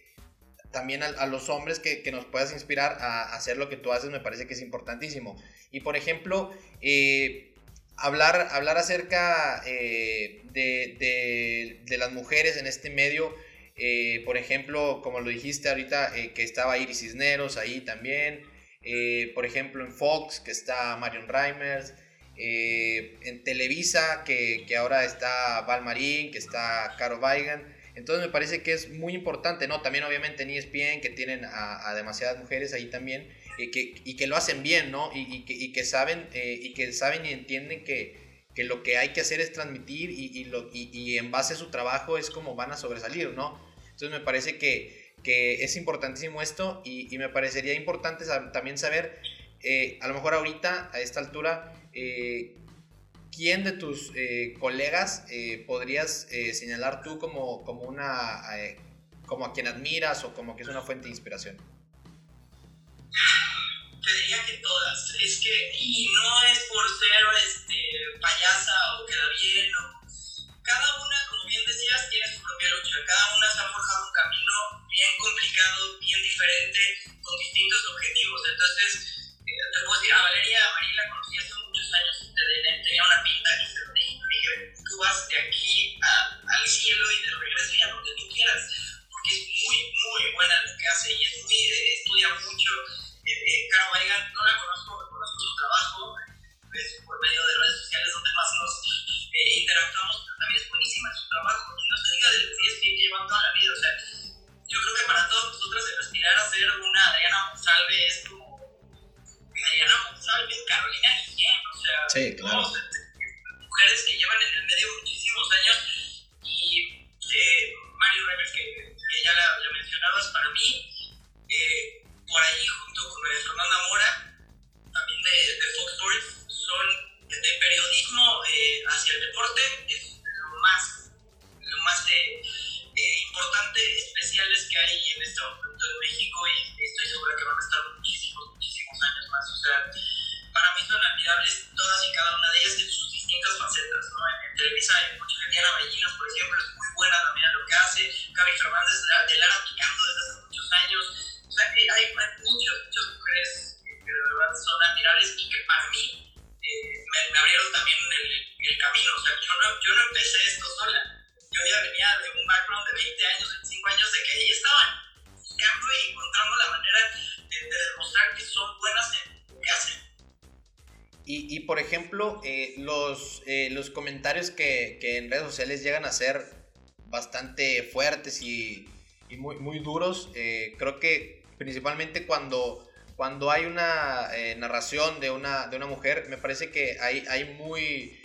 también a, los hombres que, que, nos puedas inspirar a, hacer lo que tú haces, me parece que es importantísimo. Y por ejemplo, eh, hablar, hablar acerca eh, de, de, las mujeres en este medio, eh, por ejemplo, como lo dijiste ahorita, eh, que estaba Iris Cisneros ahí también, eh, por ejemplo en Fox, que está Marion Reimers, en Televisa, que, que, ahora está Val Marín, que está Caro Weigan. Entonces me parece que es muy importante, ¿no? También obviamente en ESPN, que tienen a, demasiadas mujeres ahí también, y que, y que, lo hacen bien, ¿no? Y, que, y que, saben, y que saben y entienden que, que, lo que hay que hacer es transmitir y, y, en base a su trabajo es como van a sobresalir, ¿no? Entonces me parece que, que es importantísimo esto y, me parecería importante también saber, eh, a lo mejor ahorita, a esta altura, eh, ¿quién de tus eh, colegas podrías señalar tú como, como, una, como a quien admiras o como que es una fuente de inspiración? te diría que todas. Es que, y no es por ser este, payasa o queda bien, o, cada una, como bien decías, tiene su propia lucha. Cada una se ha forjado un camino bien complicado, bien diferente, con distintos objetivos. Entonces, eh, te puedo decir, a Valeria Marín la conocí hace muchos años tenía una pinta y se lo dije, dije, tú vas de aquí a, al cielo y de regreso y a donde tú quieras. Porque es muy, muy buena lo que hace y es muy, eh, estudia mucho eh, Caro Weigan, no la conozco, conozco su trabajo, pues, por medio de redes sociales donde más nos eh, interactuamos, pero también es buenísima en su trabajo, y no se diga del CSP que llevan toda la vida, o sea, yo creo que para todos nosotros el aspirar a ser ser una Adriana Monsalve es como Adriana Monsalve, Carolina Guillén, o sea, sí, claro. mujeres que llevan en el medio muchísimos años y eh, Mario Rever, que, que ya la, la, mencionabas, para mí, eh, por ahí junto con Fernanda Mora, también de, de Fox Sports, son de periodismo eh, hacia el deporte, es lo más, lo más eh, importante, especiales que hay en este momento en México y estoy segura que van a estar muchísimos, muchísimos años más. O sea, para mí son admirables todas y cada una de ellas en sus distintas facetas. ¿no? En, Televisa hay mucha Diana Bellinas, por ejemplo, es muy buena también en lo que hace. Gaby Fernández de Lara picando desde hace muchos años. O sea, hay, hay muchas, muchas mujeres que de verdad son admirables y que para mí eh, me, me, abrieron también el, el, camino. O sea, yo no, yo no empecé esto sola. Yo ya venía de un background de 20 años, 25 años, de que ahí estaban buscando y encontrando la manera de, de demostrar que son buenas en lo que hacen. Y, y por ejemplo, eh, los, eh, los comentarios que, que, en redes sociales llegan a ser bastante fuertes y, y muy, muy duros, eh, creo que principalmente cuando, cuando hay una eh, narración de una, de una mujer, me parece que hay, hay muy...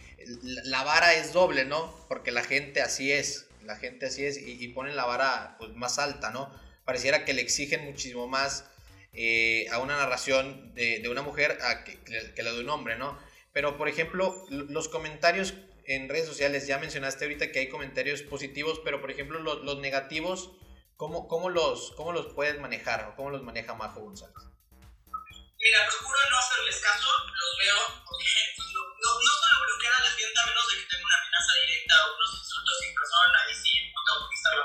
La vara es doble, ¿no? Porque la gente así es, la gente así es y, y ponen la vara pues, más alta, ¿no? Pareciera que le exigen muchísimo más eh, a una narración de, de una mujer a que, la de un hombre, ¿no? Pero, por ejemplo, los comentarios en redes sociales, ya mencionaste ahorita que hay comentarios positivos, pero, por ejemplo, los, los negativos, ¿cómo, cómo, los, ¿cómo los puedes manejar o cómo los maneja Majo González? Mira, procuro no hacerles caso, los veo, porque no, no, no solo bloquear a la gente a menos de que tenga una amenaza directa o unos insultos sin persona y sí, no tengo que estarlo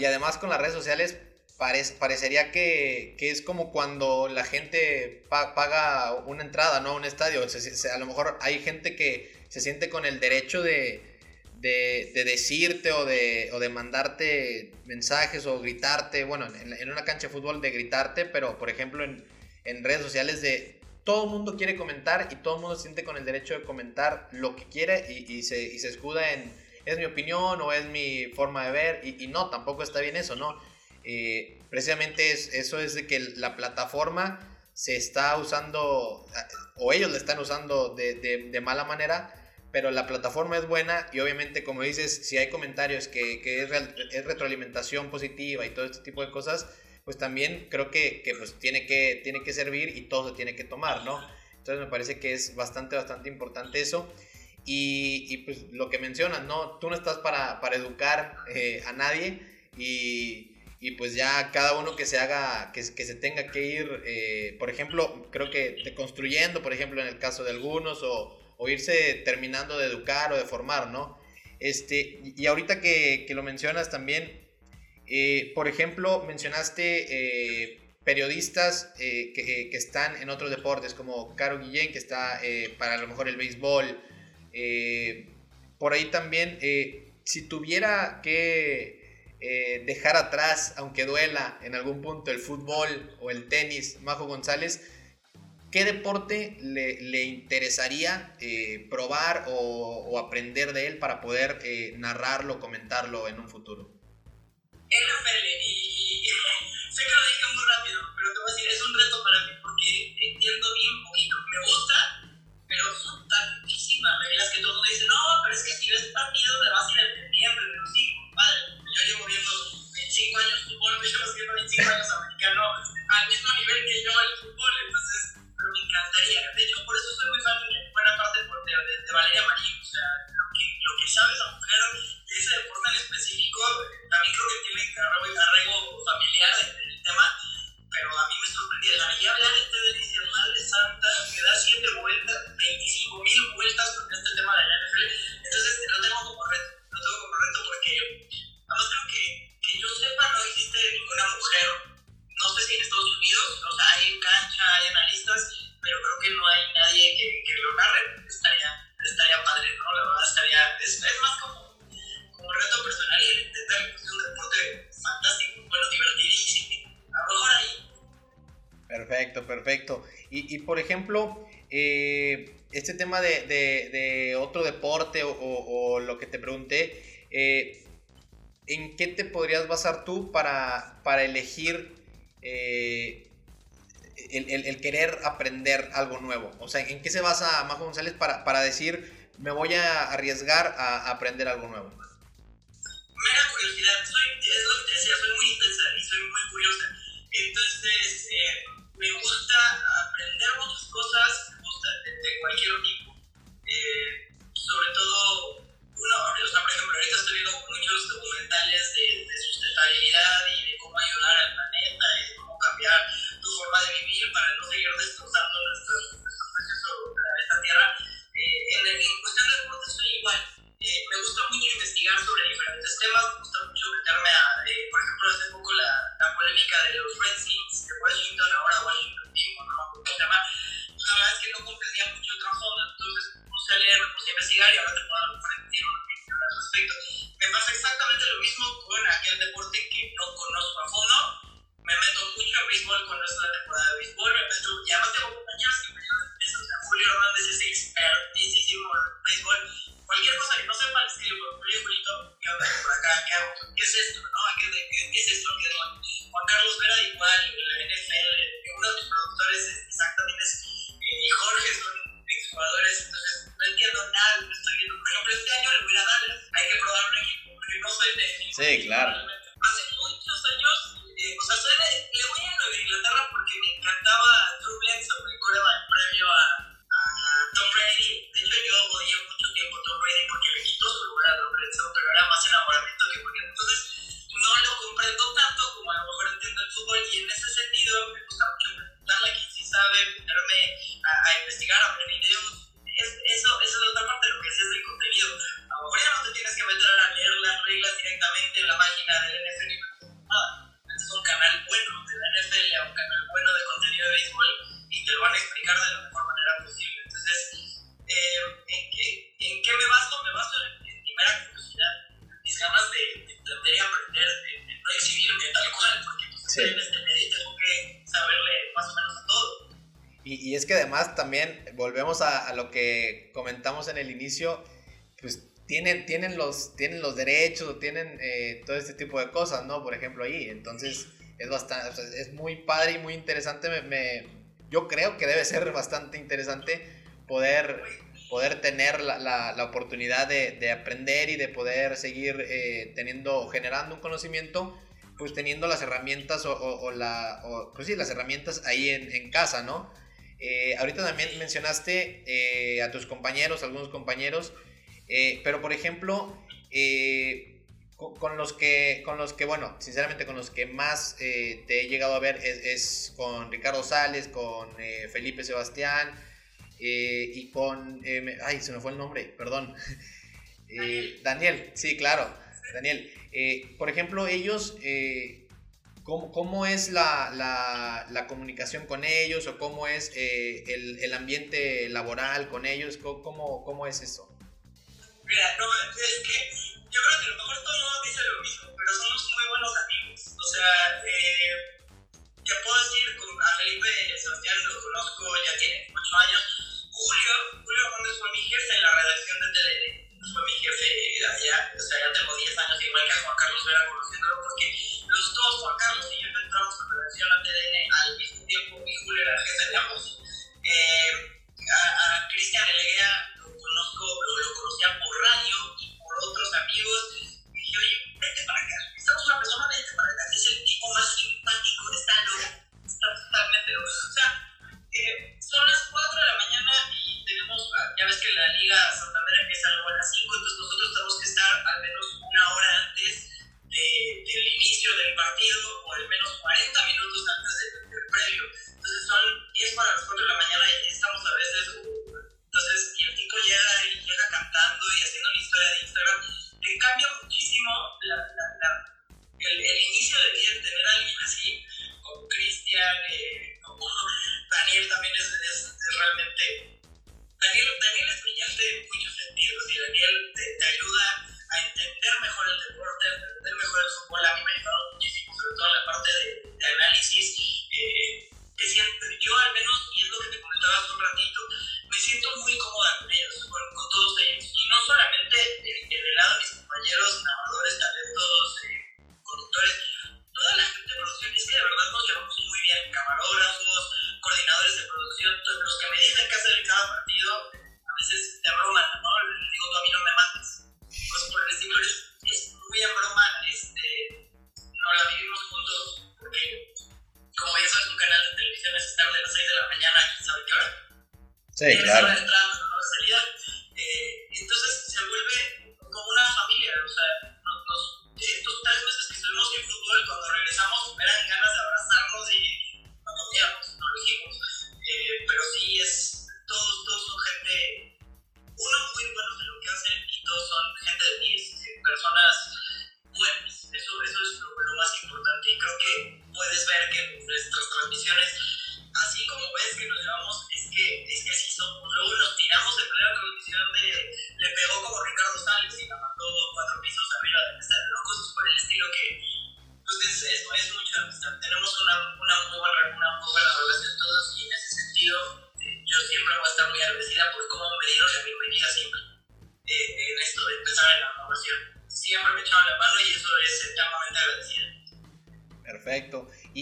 y además con las redes sociales parece, parecería que, es como cuando la gente pa paga una entrada, ¿no? A un estadio. A lo mejor hay gente que se siente con el derecho de, de, de decirte o de, mandarte mensajes o gritarte, bueno, en, una cancha de fútbol de gritarte, pero por ejemplo en, redes sociales de todo el mundo quiere comentar y todo el mundo se siente con el derecho de comentar lo que quiere y, se, y se, escuda en es mi opinión o es mi forma de ver y, no, tampoco está bien eso, ¿no? eh, precisamente eso es de que la plataforma se está usando, o ellos la están usando de, de, mala manera, pero la plataforma es buena y obviamente, como dices, si hay comentarios que, que es, es, retroalimentación positiva y todo este tipo de cosas, pues también creo que, que pues tiene que, tiene que servir y todo se tiene que tomar, ¿no? Entonces me parece que es bastante, bastante importante eso. Y, pues lo que mencionas, ¿no? Tú no estás para, para educar eh, a nadie y, y, pues ya cada uno que se haga, que, se tenga que ir, eh, por ejemplo, creo que deconstruyendo, por ejemplo, en el caso de algunos, o, irse terminando de educar o de formar, ¿no? Este, y ahorita que, que lo mencionas también, eh, por ejemplo, mencionaste periodistas que, que, están en otros deportes, como Caro Guillén, que está para a lo mejor el béisbol, eh, por ahí también, eh, si tuviera que eh, dejar atrás, aunque duela en algún punto, el fútbol o el tenis, Majo González, ¿qué deporte le, interesaría probar o, aprender de él para poder narrarlo, comentarlo en un futuro? NFL, y, sé que lo dije muy rápido, pero te voy a decir, es un reto para mí porque entiendo bien poquito. Me gusta, pero son tantísimas reglas que todo el mundo dice, no, pero es que si ves partido le vas a ir entendiendo, pero sí, compadre, yo llevo viendo 25 años fútbol, me llevo viendo 25 años americano al mismo nivel que yo el fútbol, entonces, pero me encantaría, de hecho, por eso soy muy fan de buena parte de, de, de Valeria Marín, o sea, lo que, lo que sabe esa mujer de ese deporte en específico, también creo que tiene arraigo familiar el tema, pero a mí me sorprendía, la veía hablar este de Madre Santa, que da 7 vueltas, 25 mil vueltas con este tema de la NFL, entonces lo tengo como reto, lo tengo como reto porque, además creo que, que yo sepa, no existe ninguna mujer, no sé si en Estados Unidos, o sea, hay cancha, hay analistas, pero creo que no hay nadie que, que lo narre, estaría, estaría padre, ¿no? La verdad estaría, es, es más como, como reto personal y intentar un deporte fantástico, bueno, divertidísimo Perfecto, perfecto. Y, por ejemplo, eh, este tema de, otro deporte o, lo que te pregunté, eh, ¿en qué te podrías basar tú para, elegir eh, el, querer aprender algo nuevo? O sea, ¿en qué se basa Majo González para, decir, me voy a arriesgar a aprender algo nuevo? Curiosidad, es lo que decía, soy muy y soy muy curiosa entonces, sí. en medio tengo que saberle más o menos a todo. Y, y es que además también volvemos a, a lo que comentamos en el inicio, pues tienen, tienen, los, tienen los derechos tienen eh, todo este tipo de cosas, ¿no? Por ejemplo, ahí. Entonces, es bastante, es muy padre y muy interesante. Me, yo creo que debe ser bastante interesante poder, poder tener la, la, oportunidad de, de, aprender y de poder seguir eh, teniendo, generando un conocimiento, pues teniendo las herramientas o, o, la, pues sí, las herramientas ahí en, en casa, ¿no? Eh, ahorita también mencionaste a tus compañeros, algunos compañeros, eh, pero por ejemplo, eh, con, los que, con los que, bueno, sinceramente con los que más eh, te he llegado a ver es, con Ricardo Sales, con Felipe Sebastián y con, ay, se me fue el nombre, perdón. Daniel, sí, claro, Daniel. Por ejemplo, ellos, ¿cómo, ¿cómo, es la, la, la, comunicación con ellos o cómo es el, el, ambiente laboral con ellos? ¿Cómo, cómo es eso? Mira, no, es que yo creo que a lo mejor todo el mundo dice lo mismo, pero somos muy buenos amigos. O sea, eh, te puedo decir, a Felipe Sebastián lo conozco, ya tiene 8 años. Julio, Julio Hernández fue mi jefe en la redacción de TDN. Fue mi jefe o sea, ya tengo 10 años, igual que a Juan Carlos Vera conociéndolo, porque los dos, Juan Carlos y yo, entramos en redacción a TDN al mismo tiempo y Julio era el jefe de ambos. Eh, a, a Cristian Eleguea conozco, lo, conocía por radio y por otros amigos. Y dije, oye, vete para acá. Estamos una persona, vete para acá. Es el tipo más simpático, está loco. Está totalmente loco. O sea, eh, son las 4 de la mañana y tenemos, ah, ya ves que la Liga Santander empieza luego a las 5, entonces nosotros tenemos que estar al menos una hora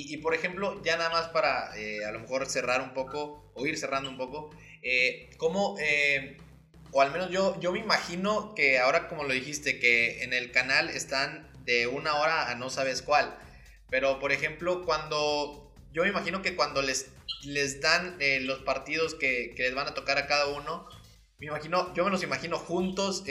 Y, por ejemplo, ya nada más para eh, a lo mejor cerrar un poco o ir cerrando un poco, eh, ¿cómo, eh, o al menos yo, yo me imagino que ahora como lo dijiste, que en el canal están de una hora a no sabes cuál, pero por ejemplo, cuando, yo me imagino que cuando les, les dan eh, los partidos que, que les van a tocar a cada uno, me imagino, yo me los imagino juntos,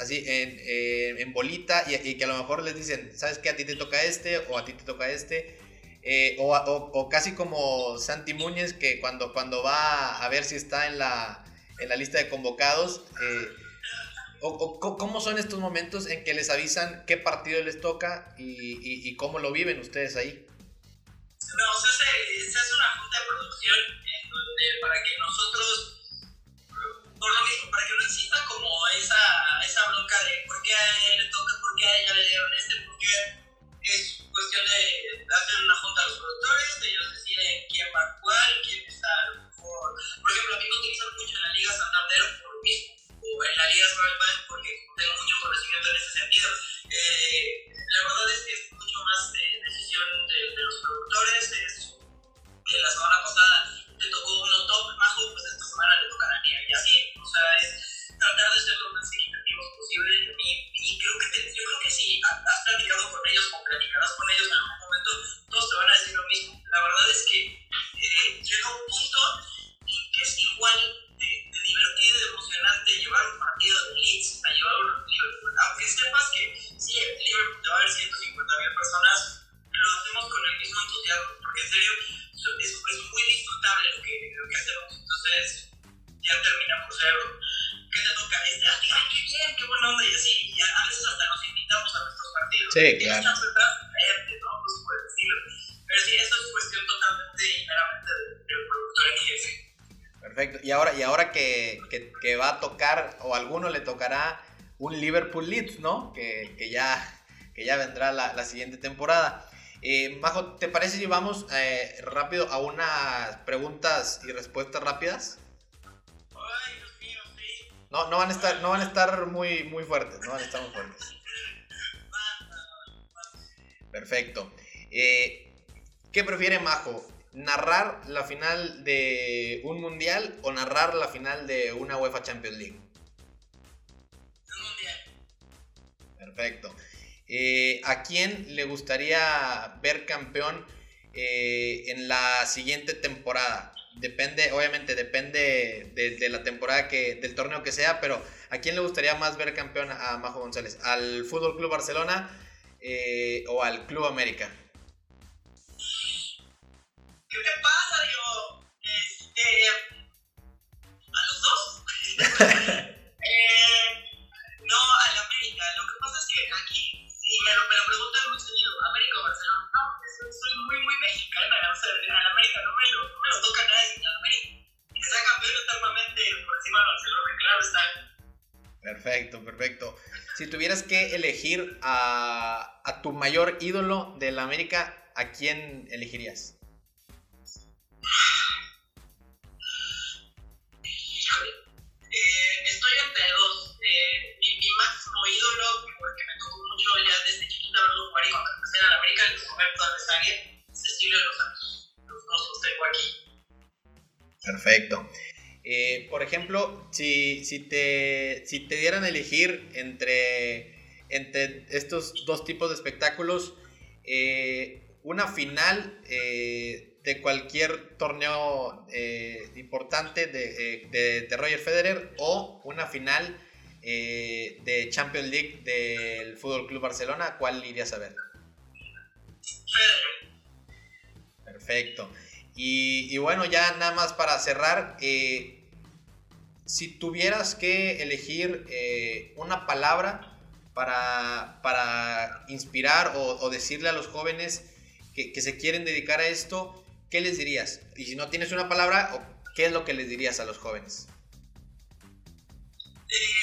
así en, en bolita, y, y, que a lo mejor les dicen, ¿sabes qué? A ti te toca este, o a ti te toca este. Eh, o, o, o, casi como Santi Muñez, que cuando, cuando va a ver si está en la, en la lista de convocados, eh, o, ¿cómo son estos momentos en que les avisan qué partido les toca y, y, y cómo lo viven ustedes ahí? No, o hace una junta de producción en donde para que nosotros por lo mismo, para que no exista como esa, esa bronca de por qué a él le toca, por qué a ella le dieron este, porque es cuestión de hacer una junta a los productores, ellos deciden quién va cuál, quién está por... Por ejemplo, a mí me utilizan mucho en la Liga Santander por mí, o en la Liga Bank porque tengo mucho conocimiento en ese sentido. Eh, la verdad es que es mucho más eh, decisión de, los productores. Es, eh, la semana pasada te tocó uno top, bajo, pues esta semana le tocará a mí. Y así, o sea, es tratar de ser lo más confusiones y, y creo que te, yo creo que si has platicado con ellos o platicarás con ellos en algún momento, todos te van a decir lo mismo. La verdad es que eh, llega un punto en que es igual de, de divertido y de emocionante llevar un partido de Leeds a llevar un Liverpool. Aunque sepas que sí, el Liverpool te va a haber 150 mil personas, lo hacemos con el mismo entusiasmo, porque en serio Sí, claro. ¿no? Pues por. Pero sí, eso es cuestión totalmente y meramente del productor en jefe. Perfecto. Y ahora, y ahora que, que, que, va a tocar, o a alguno le tocará un Liverpool Leeds, ¿no? Que, que ya, que ya vendrá la, la siguiente temporada. Eh, Majo, ¿te parece si vamos eh, rápido a unas preguntas y respuestas rápidas? Ay, Dios mío, sí. No, no van a estar, no van a estar muy, muy fuertes, no van a estar muy fuertes. Perfecto. Eh, ¿Qué prefiere Majo? ¿Narrar la final de un mundial o narrar la final de una UEFA Champions League? Un mundial. Perfecto. Eh, ¿A quién le gustaría ver campeón eh, en la siguiente temporada? Depende, obviamente depende de, de, la temporada que, del torneo que sea, pero ¿a quién le gustaría más ver campeón a Majo González? ¿Al Fútbol Club Barcelona eh, o al Club América? ¿Qué te pasa, Diego? Este, ¿A los dos? eh, no, al América. Lo que pasa es que aquí me lo, me lo preguntan muy seguido, ¿América o Barcelona? No, soy muy, muy mexicana, o sea, al América no me lo, no me lo toca nadie, al América. Que sea campeón eternamente por encima de Barcelona, claro está. Perfecto, perfecto. Si tuvieras que elegir a, a tu mayor ídolo del América, ¿a quién elegirías? Eh, estoy entre dos. Eh, mi, mi máximo ídolo, porque me tocó mucho ya desde chiquita verlo jugar y cuando en el América esa área, es Cecilio de los Santos. Los dos los tengo aquí. Perfecto. Eh, por ejemplo, si, te, si te dieran a elegir entre, entre estos dos tipos de espectáculos, eh, una final eh, de cualquier torneo importante de, de, Roger Federer o una final de Champions League del Fútbol Club Barcelona, ¿cuál irías a ver? Perfecto. Y, y, bueno, ya nada más para cerrar, si tuvieras que elegir eh, una palabra para, para inspirar o, decirle a los jóvenes que, se quieren dedicar a esto, ¿qué les dirías? Y si no tienes una palabra, ¿qué es lo que les dirías a los jóvenes? Eh,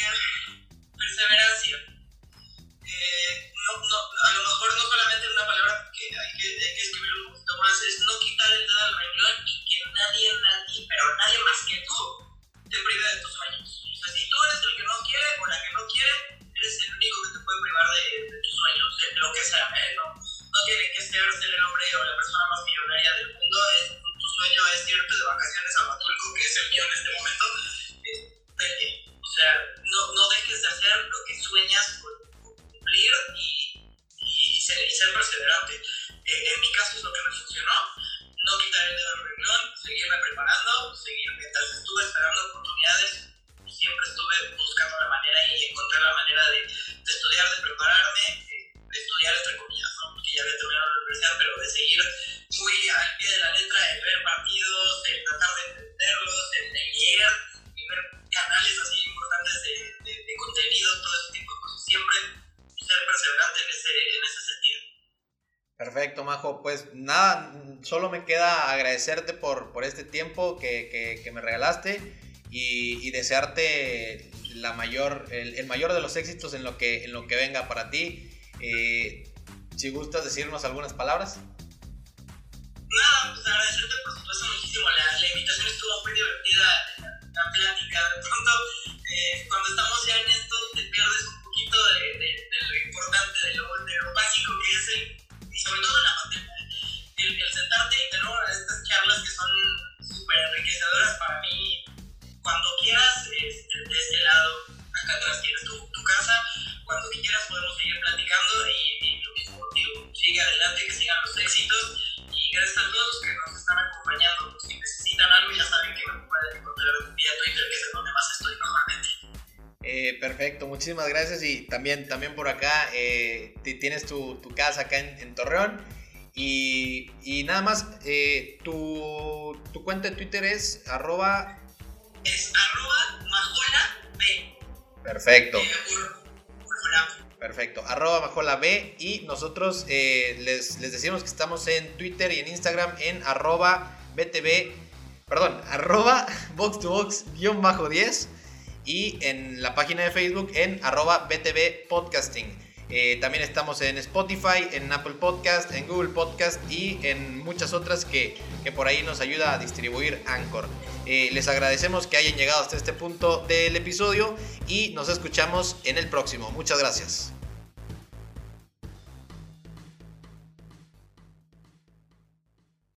perseverancia. Eh, no, no, a lo mejor no solamente una palabra que hay que, hay que escribirlo un poquito más, es no quitar el dedo al renglón y que nadie, nadie, pero nadie más que tú, te prive de tus sueños. O sea, si tú eres el que no quiere o la que no quiere, eres el único que te puede privar de, de tus sueños, de lo que sea. ¿eh? No, no tiene que ser ser el hombre o la persona más millonaria del mundo, es, tu sueño es irte de vacaciones a Huatulco, que es el mío en este momento. Eh, o sea, no, no dejes de hacer lo que sueñas por, por cumplir y, y, ser, y, ser, perseverante. Eh, en mi caso es lo que me funcionó. No quitar el dedo del renglón, seguirme preparando, seguir mientras estuve esperando oportunidades, siempre estuve buscando la manera y encontré la manera de, de estudiar, de prepararme, de estudiar entre comillas, ¿no? porque ya había terminado la universidad, pero de seguir muy al pie de la letra, de ver partidos, de tratar de entenderlos, de leer Perfecto, Majo. Pues nada, solo me queda agradecerte por, por este tiempo que, que, que me regalaste y, y, desearte la mayor, el, el, mayor de los éxitos en lo que, en lo que venga para ti. Eh, si gustas decirnos algunas palabras. Nada, pues agradecerte por supuesto muchísimo. La, la invitación estuvo muy divertida, la plática. De pronto, eh, cuando estamos ya en esto, te pierdes un poquito de, de, de lo importante, de lo, de lo, básico que es el, sobre todo en la pandemia, el, el sentarte y tener estas charlas que son súper enriquecedoras para mí. Cuando quieras, este, de este lado, acá atrás tienes tu, tu casa. Cuando quieras podemos seguir platicando y, y lo mismo contigo. Sigue adelante, que sigan los éxitos y gracias a todos los que nos están acompañando. Si necesitan algo, ya saben que me pueden encontrar vía Twitter, que es donde más estoy normalmente. Eh, perfecto, muchísimas gracias. Y también, también por acá eh, tienes tu, tu, casa acá en, en Torreón. Y, y, nada más, eh, tu, cuenta de Twitter es arroba... Es arroba majola B. Perfecto. Perfecto, arroba Majola B. Y nosotros les, les decimos que estamos en Twitter y en Instagram en arroba BTV, perdón, arroba box to box guion bajo 10 y en la página de Facebook en arroba BTV Podcasting. Eh, también estamos en Spotify, en Apple Podcast, en Google Podcast y en muchas otras que, que por ahí nos ayuda a distribuir Anchor. Eh, les agradecemos que hayan llegado hasta este punto del episodio y nos escuchamos en el próximo. Muchas gracias.